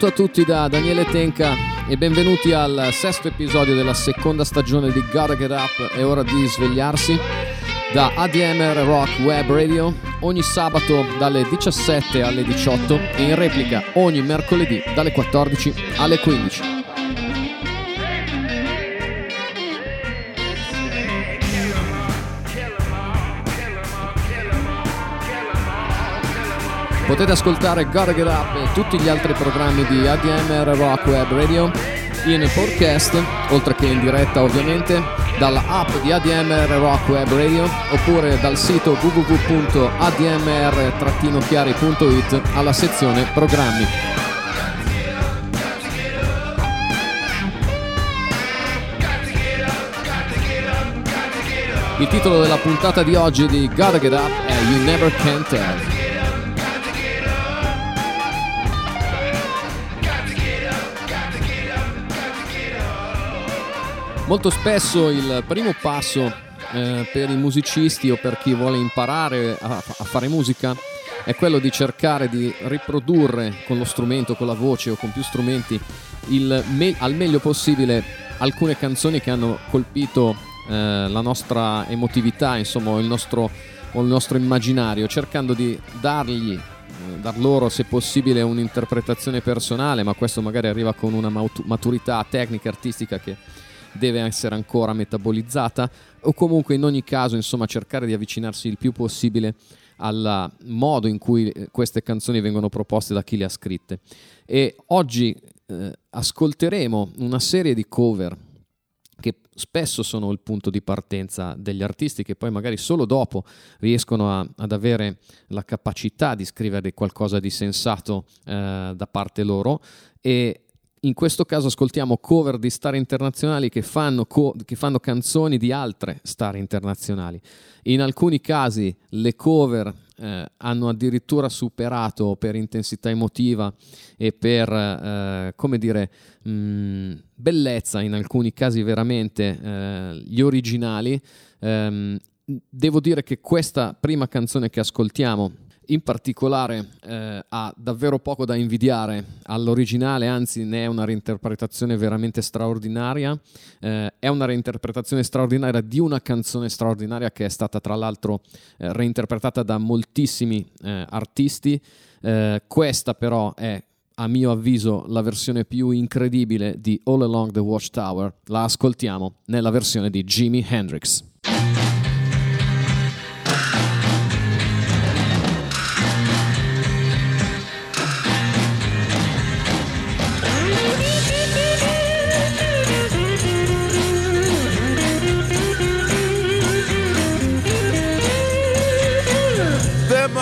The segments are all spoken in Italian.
saluto a tutti da Daniele Tenca e benvenuti al sesto episodio della seconda stagione di Gotta Get Up. È ora di svegliarsi da ADMR Rock Web Radio ogni sabato dalle 17 alle 18 e in replica ogni mercoledì dalle 14 alle 15. Potete ascoltare Gotta Get Up e tutti gli altri programmi di ADMR Rock Web Radio in podcast, oltre che in diretta ovviamente, dalla app di ADMR Rock Web Radio oppure dal sito www.admr-chiari.it alla sezione programmi. Il titolo della puntata di oggi di Gotta Get Up è You Never Can Tell. Molto spesso il primo passo eh, per i musicisti o per chi vuole imparare a, a, fare musica è quello di cercare di riprodurre con lo strumento, con la voce o con più strumenti me- al meglio possibile alcune canzoni che hanno colpito eh, la nostra emotività, insomma, il nostro, o il nostro immaginario, cercando di dargli eh, dar loro se possibile un'interpretazione personale, ma questo magari arriva con una maturità tecnica, artistica che deve essere ancora metabolizzata o comunque in ogni caso insomma cercare di avvicinarsi il più possibile al modo in cui eh, queste canzoni vengono proposte da chi le ha scritte. E oggi eh, ascolteremo una serie di cover che spesso sono il punto di partenza degli artisti che poi magari solo dopo riescono a, ad avere la capacità di scrivere qualcosa di sensato eh, da parte loro. E in questo caso ascoltiamo cover di star internazionali che fanno, co- che fanno, canzoni di altre star internazionali. In alcuni casi le cover eh, hanno addirittura superato per intensità emotiva e per, eh, come dire, mh, mm, bellezza, in alcuni casi veramente, eh, gli originali. Ehm, devo dire che questa prima canzone che ascoltiamo in particolare eh, ha davvero poco da invidiare all'originale, anzi ne è una reinterpretazione veramente straordinaria. Eh, è una reinterpretazione straordinaria di una canzone straordinaria che è stata tra l'altro eh, reinterpretata da moltissimi eh, artisti. Eh, questa però è a mio avviso la versione più incredibile di All Along the Watchtower. La ascoltiamo nella versione di Jimi Hendrix.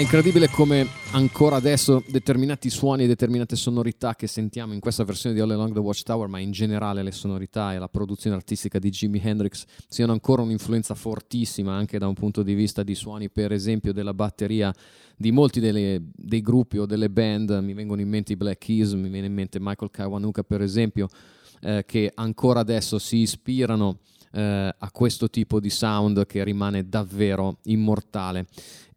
incredibile come ancora adesso determinati suoni e determinate sonorità che sentiamo in questa versione di All Along the Watchtower, ma in generale le sonorità e la produzione artistica di Jimi Hendrix siano ancora un'influenza fortissima anche da un punto di vista di suoni, per esempio della batteria di molti delle, dei gruppi o delle band. Mi vengono in mente i Black Keys, mi viene in mente Michael Kawanuka, per esempio, eh, che ancora adesso si ispirano eh, a questo tipo di sound che rimane davvero immortale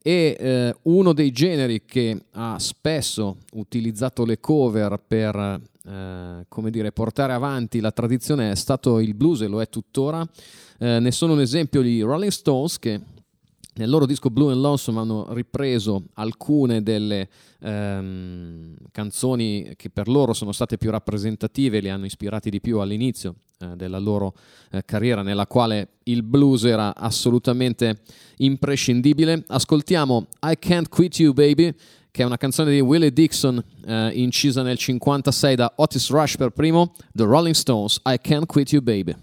e eh, uno dei generi che ha spesso utilizzato le cover per eh, come dire, portare avanti la tradizione è stato il blues e lo è tuttora. Eh, ne sono un esempio gli Rolling Stones che nel loro disco Blue and Lonesome hanno ripreso alcune delle ehm, canzoni che per loro sono state più rappresentative, li hanno ispirati di più all'inizio eh, della loro eh, carriera, nella quale il blues era assolutamente imprescindibile. Ascoltiamo I Can't Quit You Baby, che è una canzone di Willie Dixon eh, incisa nel 1956 da Otis Rush per primo, The Rolling Stones, I Can't Quit You Baby.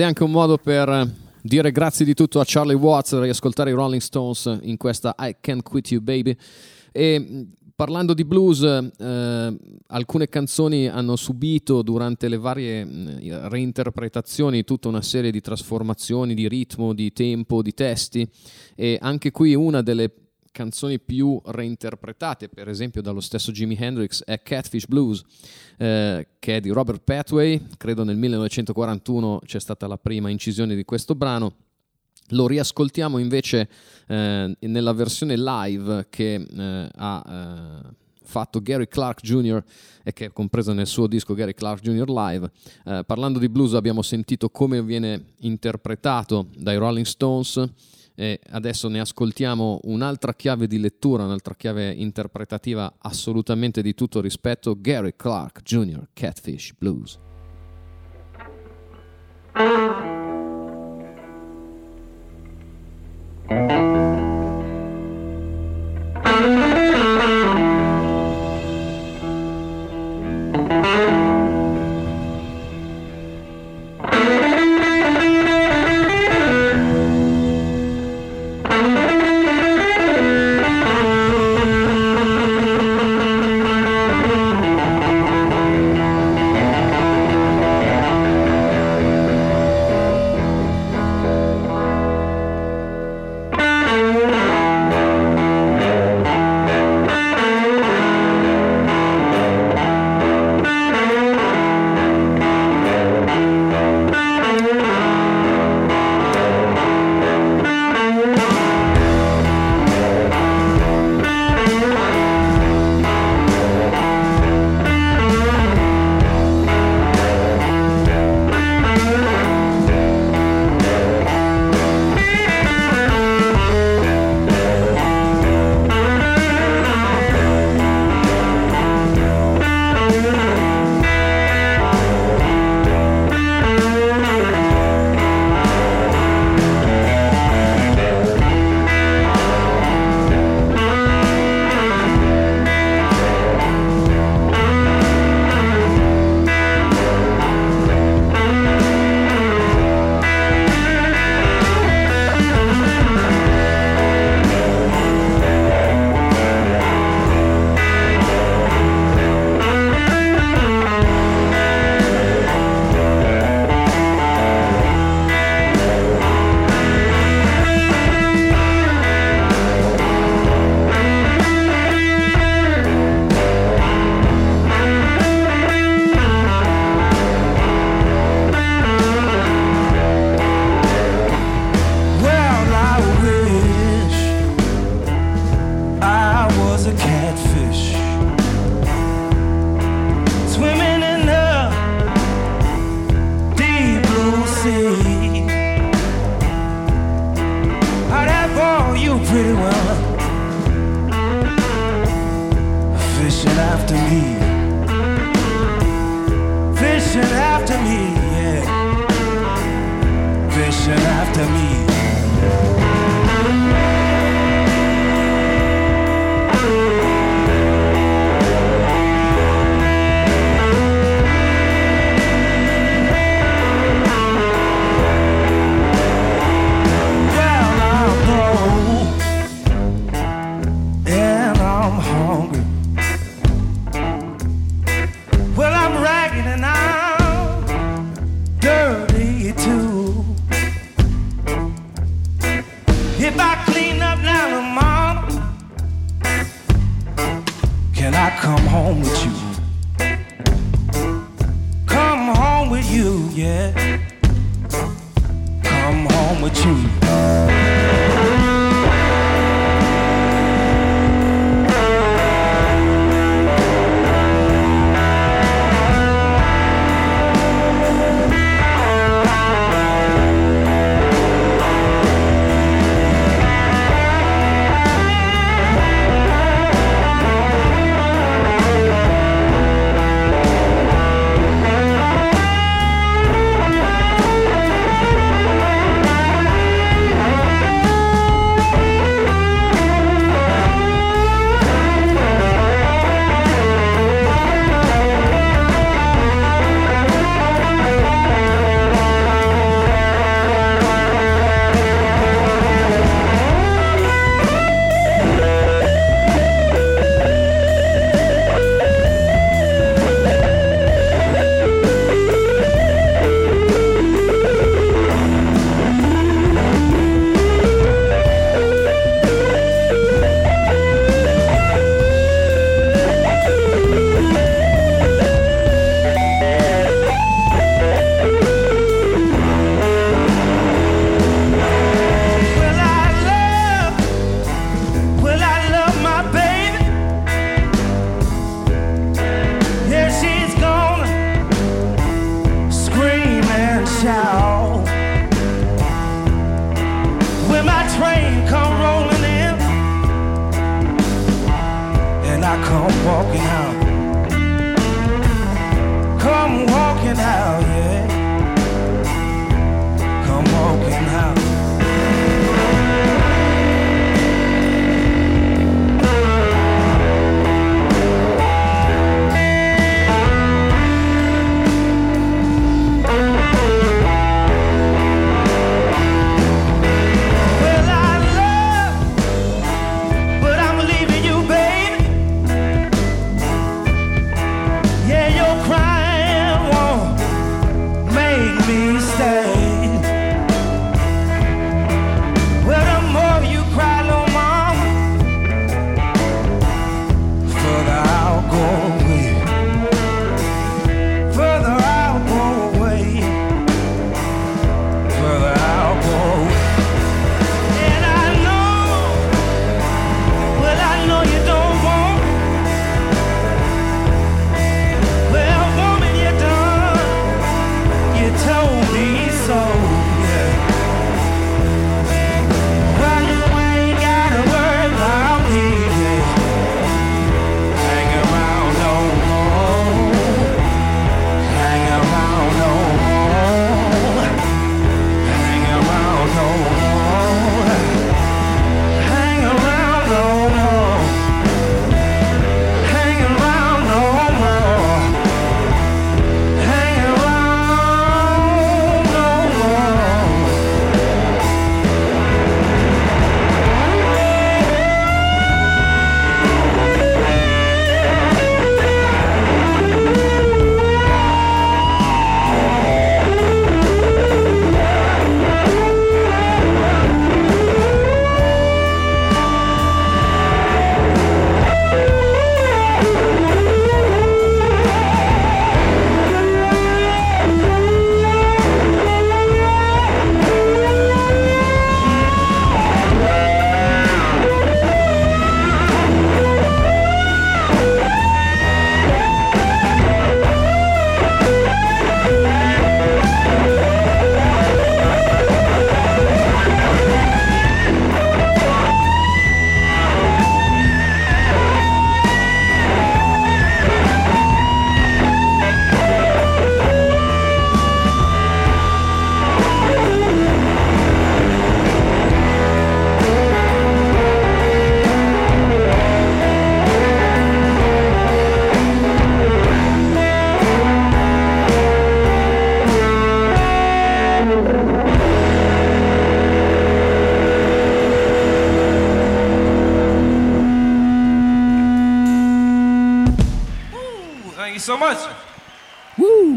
Ed è anche un modo per dire grazie di tutto a Charlie Watts e riascoltare i Rolling Stones in questa I Can't Quit You Baby. E parlando di blues, eh, alcune canzoni hanno subito durante le varie reinterpretazioni tutta una serie di trasformazioni di ritmo, di tempo, di testi e anche qui una delle canzoni più reinterpretate, per esempio dallo stesso Jimi Hendrix, è Catfish Blues, eh, che è di Robert Pathway, credo nel 1941 c'è stata la prima incisione di questo brano. Lo riascoltiamo invece eh, nella versione live che eh, ha eh, fatto Gary Clark Jr. e che è compreso nel suo disco Gary Clark Jr. Live. Eh, parlando di blues abbiamo sentito come viene interpretato dai Rolling Stones e adesso ne ascoltiamo un'altra chiave di lettura, un'altra chiave interpretativa assolutamente di tutto rispetto, Gary Clark Jr., Catfish Blues. Mm-hmm.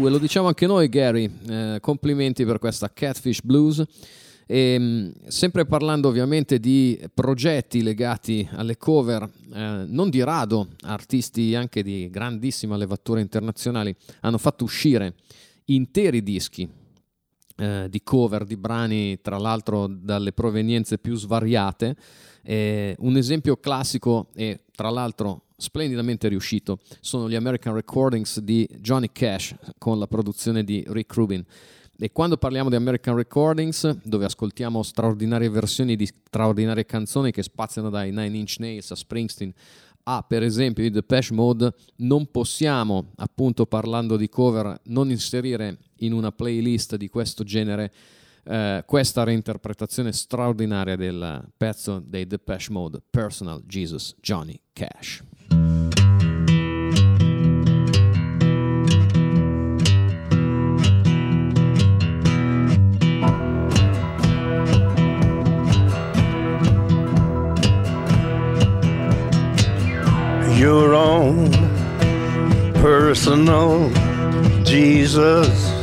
E lo diciamo anche noi, Gary. Eh, complimenti per questa Catfish Blues. E, mh, sempre parlando ovviamente di progetti legati alle cover, eh, non di rado, artisti anche di grandissima levatura internazionali hanno fatto uscire interi dischi eh, di cover di brani, tra l'altro dalle provenienze più svariate. Eh, un esempio classico e tra l'altro splendidamente riuscito sono gli American Recordings di Johnny Cash con la produzione di Rick Rubin. E quando parliamo di American Recordings, dove ascoltiamo straordinarie versioni di straordinarie canzoni che spaziano dai Nine Inch Nails a Springsteen a per esempio i Depeche Mode, non possiamo, appunto parlando di cover, non inserire in una playlist di questo genere eh, questa reinterpretazione straordinaria del pezzo dei Depeche Mode, Personal Jesus Johnny Cash. your own personal Jesus.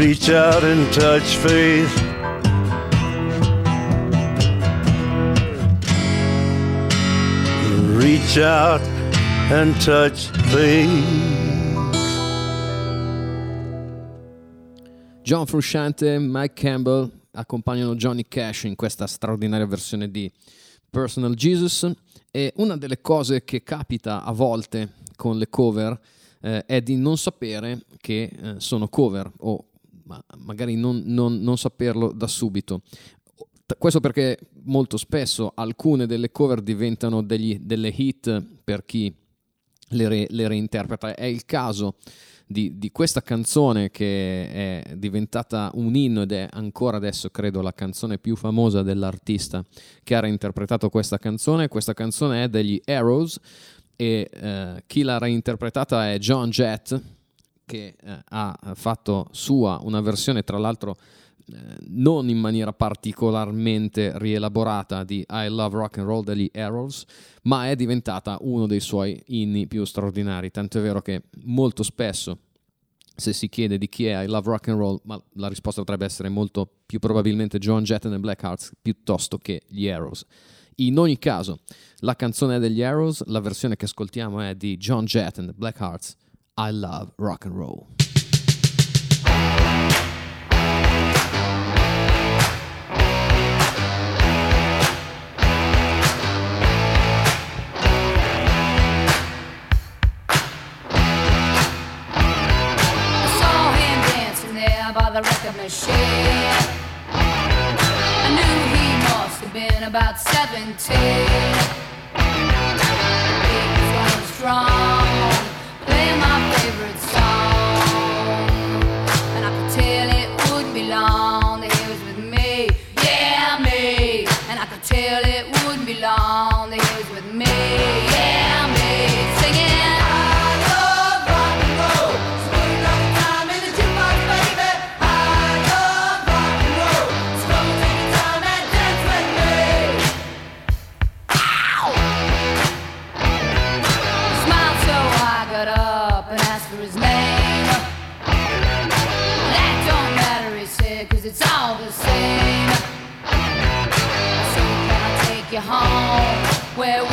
Reach out and touch faith. Reach out and touch faith. John Frusciante Mike Campbell accompagnano Johnny Cash in questa straordinaria versione di Personal Jesus e una delle cose che capita a volte con le cover eh, è di non sapere che eh, sono cover o ma magari non, non, non saperlo da subito. Questo perché molto spesso alcune delle cover diventano degli, delle hit per chi le, re, le reinterpreta. È il caso di, di, questa canzone che è diventata un inno ed è ancora adesso, credo, la canzone più famosa dell'artista che ha reinterpretato questa canzone. Questa canzone è degli Arrows e eh, chi l'ha reinterpretata è John Jett che eh, ha fatto sua una versione tra l'altro eh, non in maniera particolarmente rielaborata di I Love Rock and Roll degli Arrows, ma è diventata uno dei suoi inni più straordinari, tanto è vero che molto spesso se si chiede di chi è I Love Rock and Roll, ma la risposta potrebbe essere molto più probabilmente John Jett and the Blackhearts piuttosto che gli Arrows. In ogni caso, la canzone è degli Arrows, la versione che ascoltiamo è di John Jett and the Blackhearts I love rock and roll. I saw him dancing there by the record machine. I knew he must have been about 17. He was strong where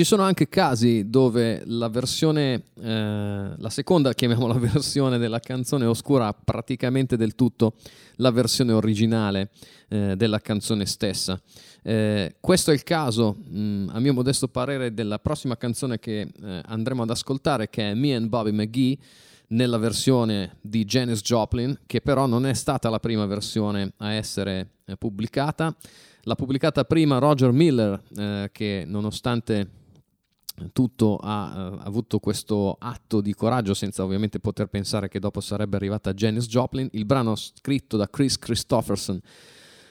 ci sono anche casi dove la versione, eh, la seconda, chiamiamola versione della canzone, oscura praticamente del tutto la versione originale eh, della canzone stessa. Eh, questo è il caso, mh, a mio modesto parere, della prossima canzone che eh, andremo ad ascoltare, che è Me and Bobby McGee, nella versione di Janis Joplin, che però non è stata la prima versione a essere eh, pubblicata. L'ha pubblicata prima Roger Miller, eh, che nonostante tutto ha, uh, avuto questo atto di coraggio senza ovviamente poter pensare che dopo sarebbe arrivata Janis Joplin. Il brano scritto da Chris Christopherson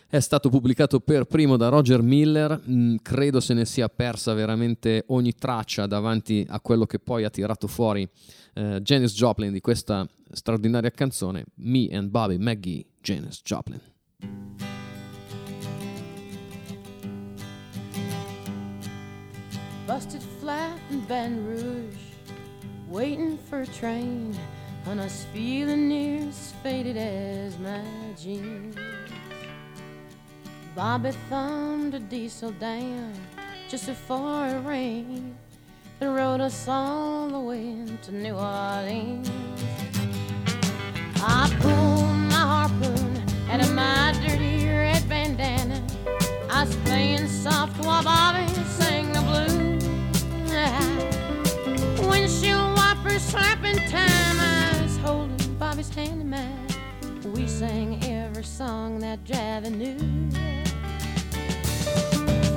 è stato pubblicato per primo da Roger Miller, mm, credo se ne sia persa veramente ogni traccia davanti a quello che poi ha tirato fuori uh, Janis Joplin di questa straordinaria canzone, Me and Bobby McGee, Janis Joplin. Busted flat in Baton Rouge, waiting for a train, and us feeling near as faded as my jeans. Bobby thumbed a diesel down just before it rained and rode us all the way to New Orleans. I pulled my harpoon out of my dirty red bandana. I was playing soft while Bobby sang the blues. Slapping time. I was holding Bobby's hand in mine. We sang every song that Javi knew.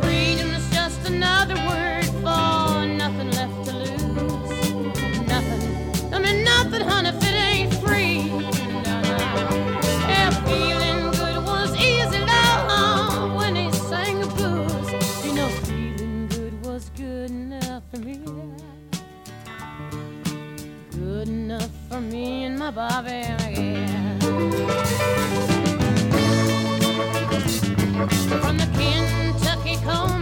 Freedom's just another word for nothing left to lose. Nothing. I mean, nothing, honey, for me and my Bobby, yeah. From the Kentucky coal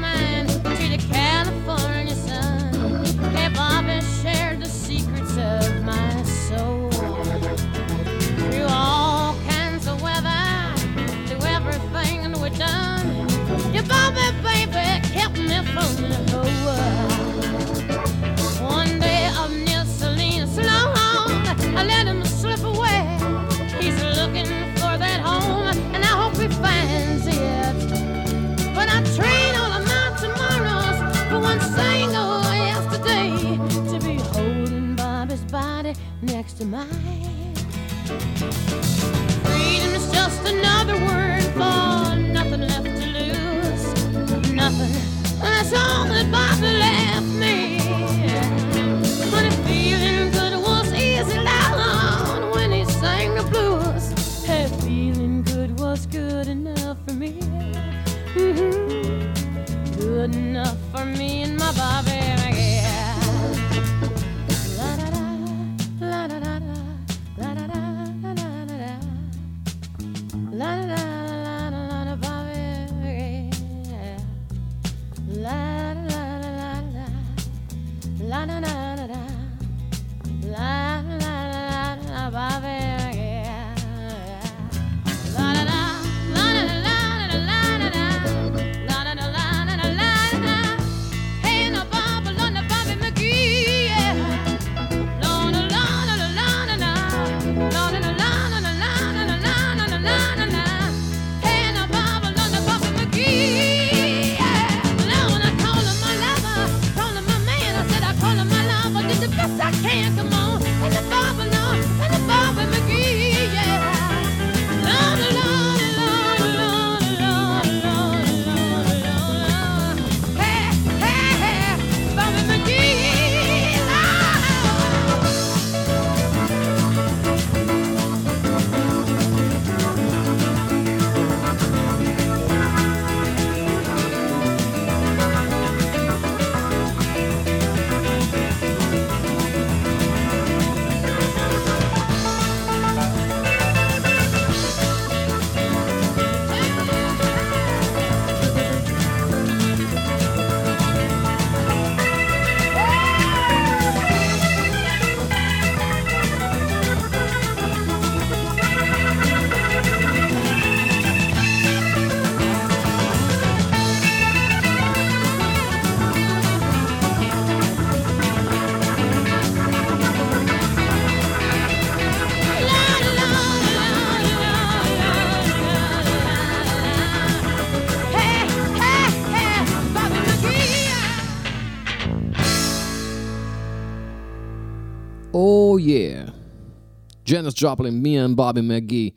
Janis Joplin, me and Bobby McGee.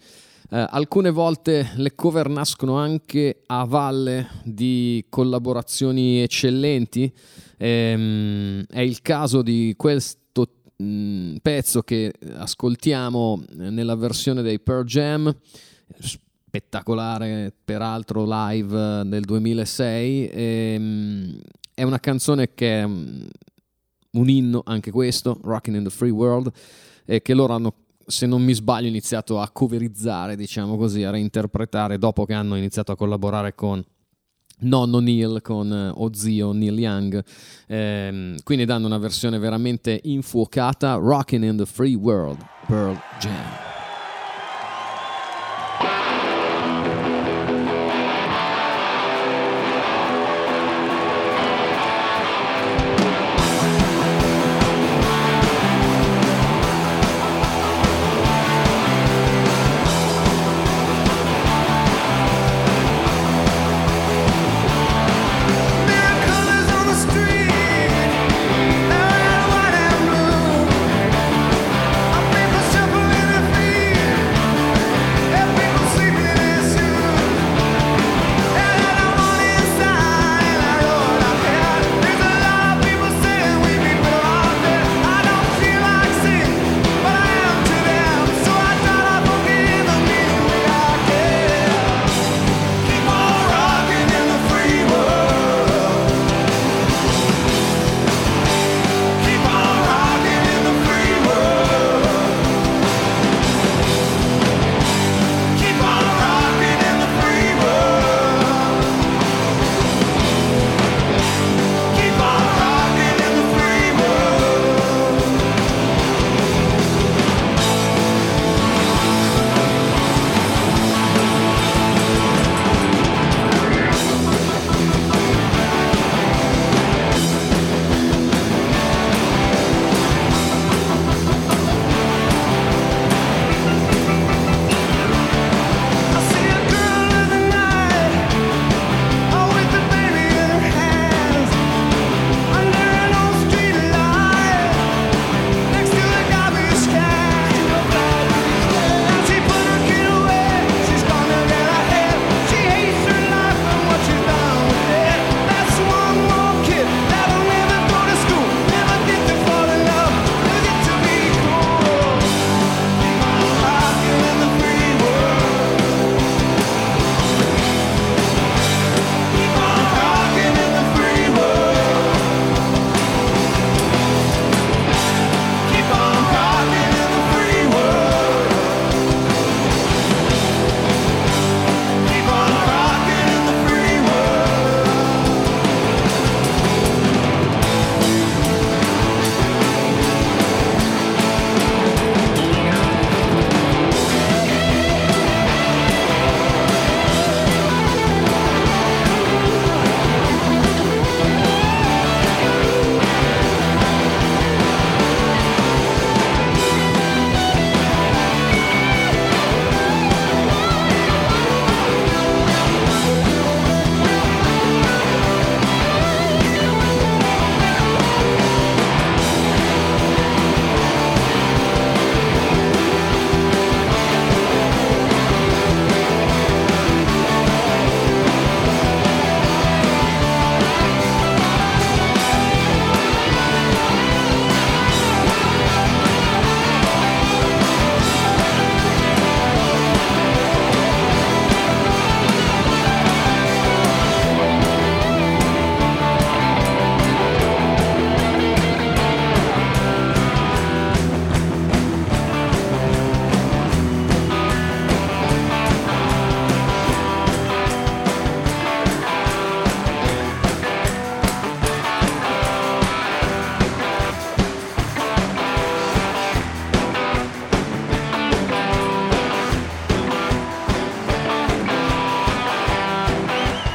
Eh, alcune volte le cover nascono anche a valle di collaborazioni eccellenti. Ehm, è il caso di questo mh, pezzo che ascoltiamo nella versione dei Pearl Jam, spettacolare peraltro live nel 2006. Ehm, è una canzone che è un inno anche questo, Rockin' in the Free World, eh, che loro hanno se non mi sbaglio, iniziato a coverizzare, diciamo così, a reinterpretare dopo che hanno iniziato a collaborare con nonno Neil con eh, o zio Neil Young. Ehm, quindi danno una versione veramente infuocata Rockin' in the Free World Pearl Jam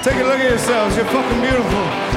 Take a look at yourselves. You're fucking beautiful.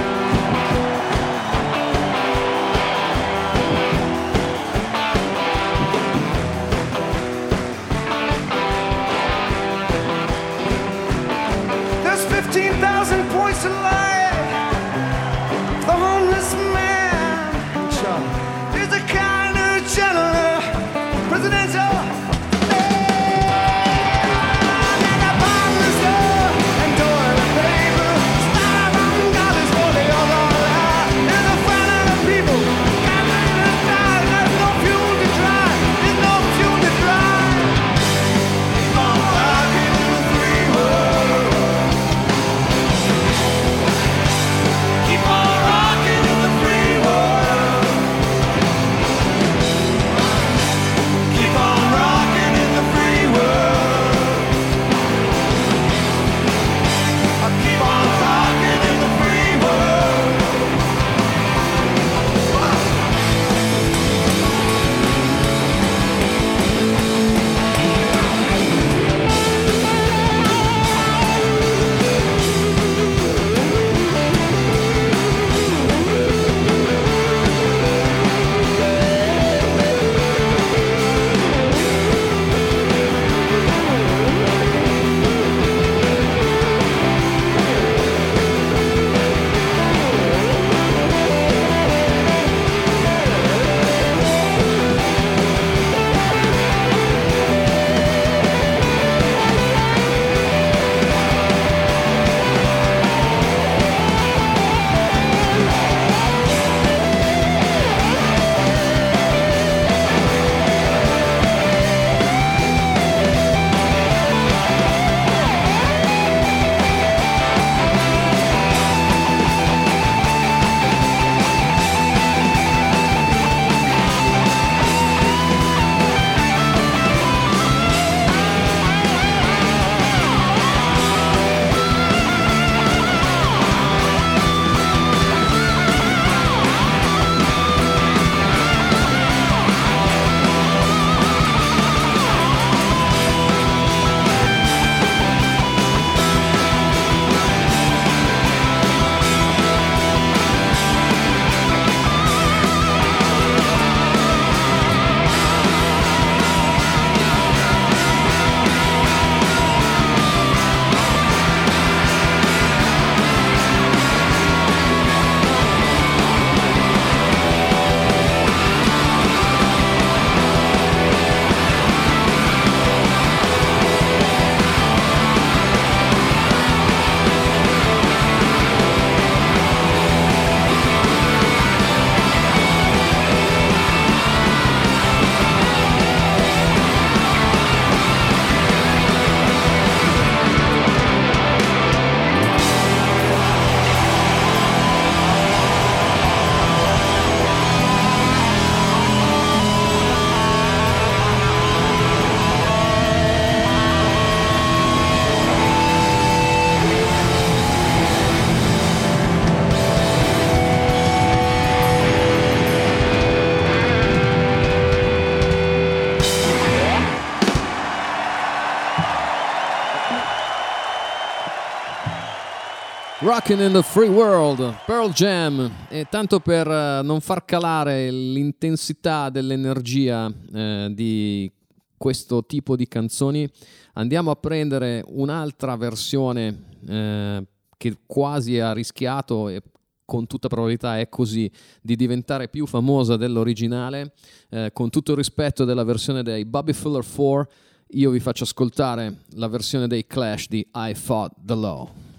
Rockin' in the Free World, Pearl Jam, e tanto per eh, non far calare l'intensità dell'energia eh, di questo tipo di canzoni, andiamo a prendere un'altra versione eh, che quasi ha rischiato e con tutta probabilità è così, di diventare più famosa dell'originale, eh, con tutto il rispetto della versione dei Bobby Fuller 4, io vi faccio ascoltare la versione dei Clash di I Fought the Law.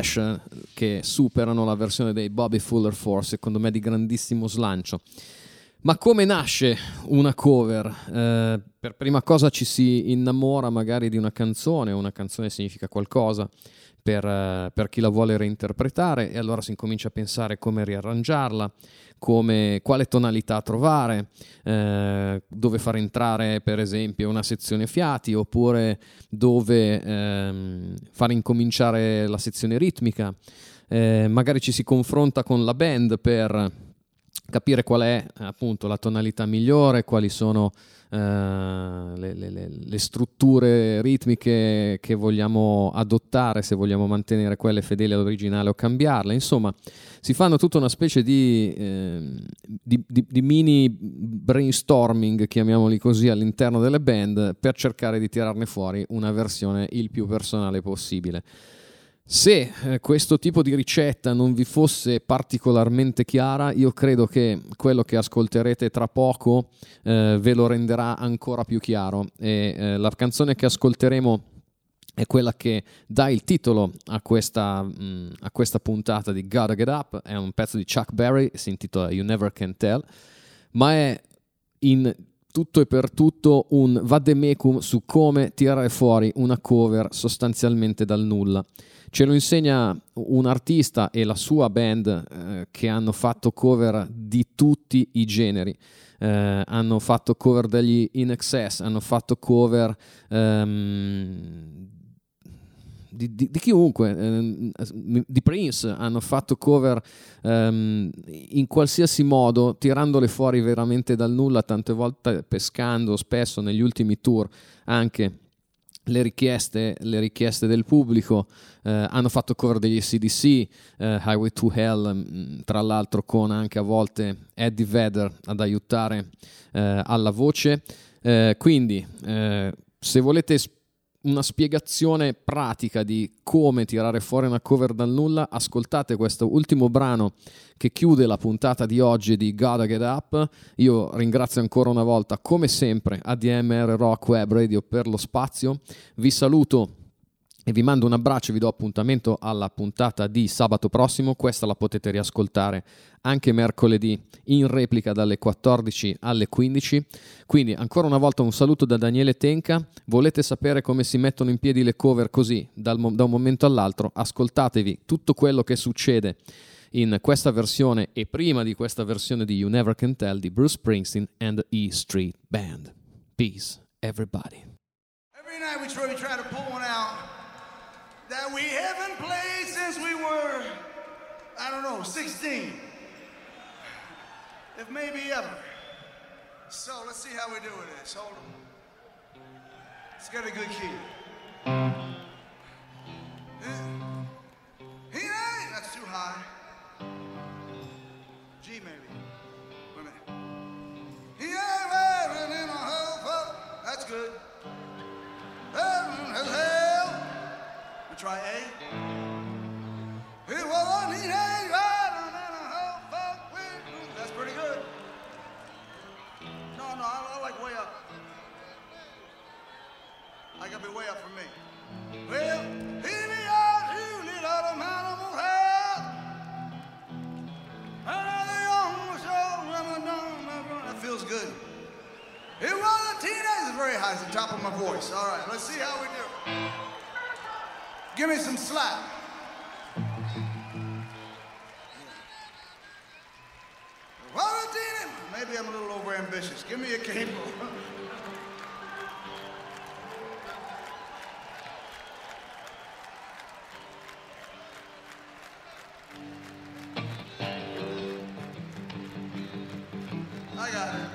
Eh, che superano la versione dei Bobby Fuller 4, secondo me di grandissimo slancio. Ma come nasce una cover? Eh, per prima cosa ci si innamora magari di una canzone, una canzone significa qualcosa per, eh, per chi la vuole reinterpretare e allora si incomincia a pensare come riarrangiarla, come, quale tonalità trovare, eh, dove far entrare per esempio una sezione fiati oppure dove ehm, far incominciare la sezione ritmica. Eh, magari ci si confronta con la band per capire qual è appunto la tonalità migliore, quali sono eh, le, le- le- strutture ritmiche che vogliamo adottare, se vogliamo mantenere quelle fedeli all'originale o cambiarle. Insomma, si fanno tutta una specie di, ehm, di- di- di mini brainstorming, chiamiamoli così, all'interno delle band per cercare di tirarne fuori una versione il più personale possibile. Se eh, questo tipo di ricetta non vi fosse particolarmente chiara, io credo che quello che ascolterete tra poco eh, ve lo renderà ancora più chiaro. E eh, la canzone che ascolteremo è quella che dà il titolo a questa, mh, a questa puntata di Gotta Get Up. È un pezzo di Chuck Berry, si intitola You Never Can Tell, ma è in tutto e per tutto un vademecum su come tirare fuori una cover sostanzialmente dal nulla. Ce lo insegna un artista e la sua band eh, che hanno fatto cover di tutti i generi. Eh, hanno fatto cover degli In Excess, hanno fatto cover ehm, di, di- di chiunque, ehm, di Prince, hanno fatto cover ehm, in qualsiasi modo, tirandole fuori veramente dal nulla, tante volte pescando spesso negli ultimi tour anche le richieste, le richieste del pubblico, eh, hanno fatto cover degli CDC, eh, Highway to Hell, mh, tra l'altro con anche a volte Eddie Vedder ad aiutare eh, alla voce. Eh, quindi, eh, se volete una spiegazione pratica di come tirare fuori una cover dal nulla, ascoltate questo ultimo brano che chiude la puntata di oggi di Gotta Get Up. Io ringrazio ancora una volta, come sempre, ADMR Rock Web Radio per lo spazio. Vi saluto e vi mando un abbraccio vi do appuntamento alla puntata di sabato prossimo. Questa la potete riascoltare anche mercoledì in replica dalle 14 alle 15. Quindi ancora una volta un saluto da Daniele Tenca. Volete sapere come si mettono in piedi le cover così dal da un momento all'altro? Ascoltatevi tutto quello che succede in questa versione e prima di questa versione di You Never Can Tell di Bruce Springsteen and the E Street Band. Peace, everybody. Every night we try, we try to pull one out that we haven't played since we were, I don't know, 16. If maybe ever. So let's see how we do with this. Hold on. Let's get a good key. He ain't, that's too high. G maybe. Wait a minute. He ain't That's good. Try eh? A. In a with- That's pretty good. No, no, I, I like way up. I gotta be way up for me. Well, here we are, run, run. That feels good. It was a teenager, very high, it's the top of my voice. All right, let's see how we do. Give me some slack. Maybe I'm a little over ambitious. Give me a cable. I got it.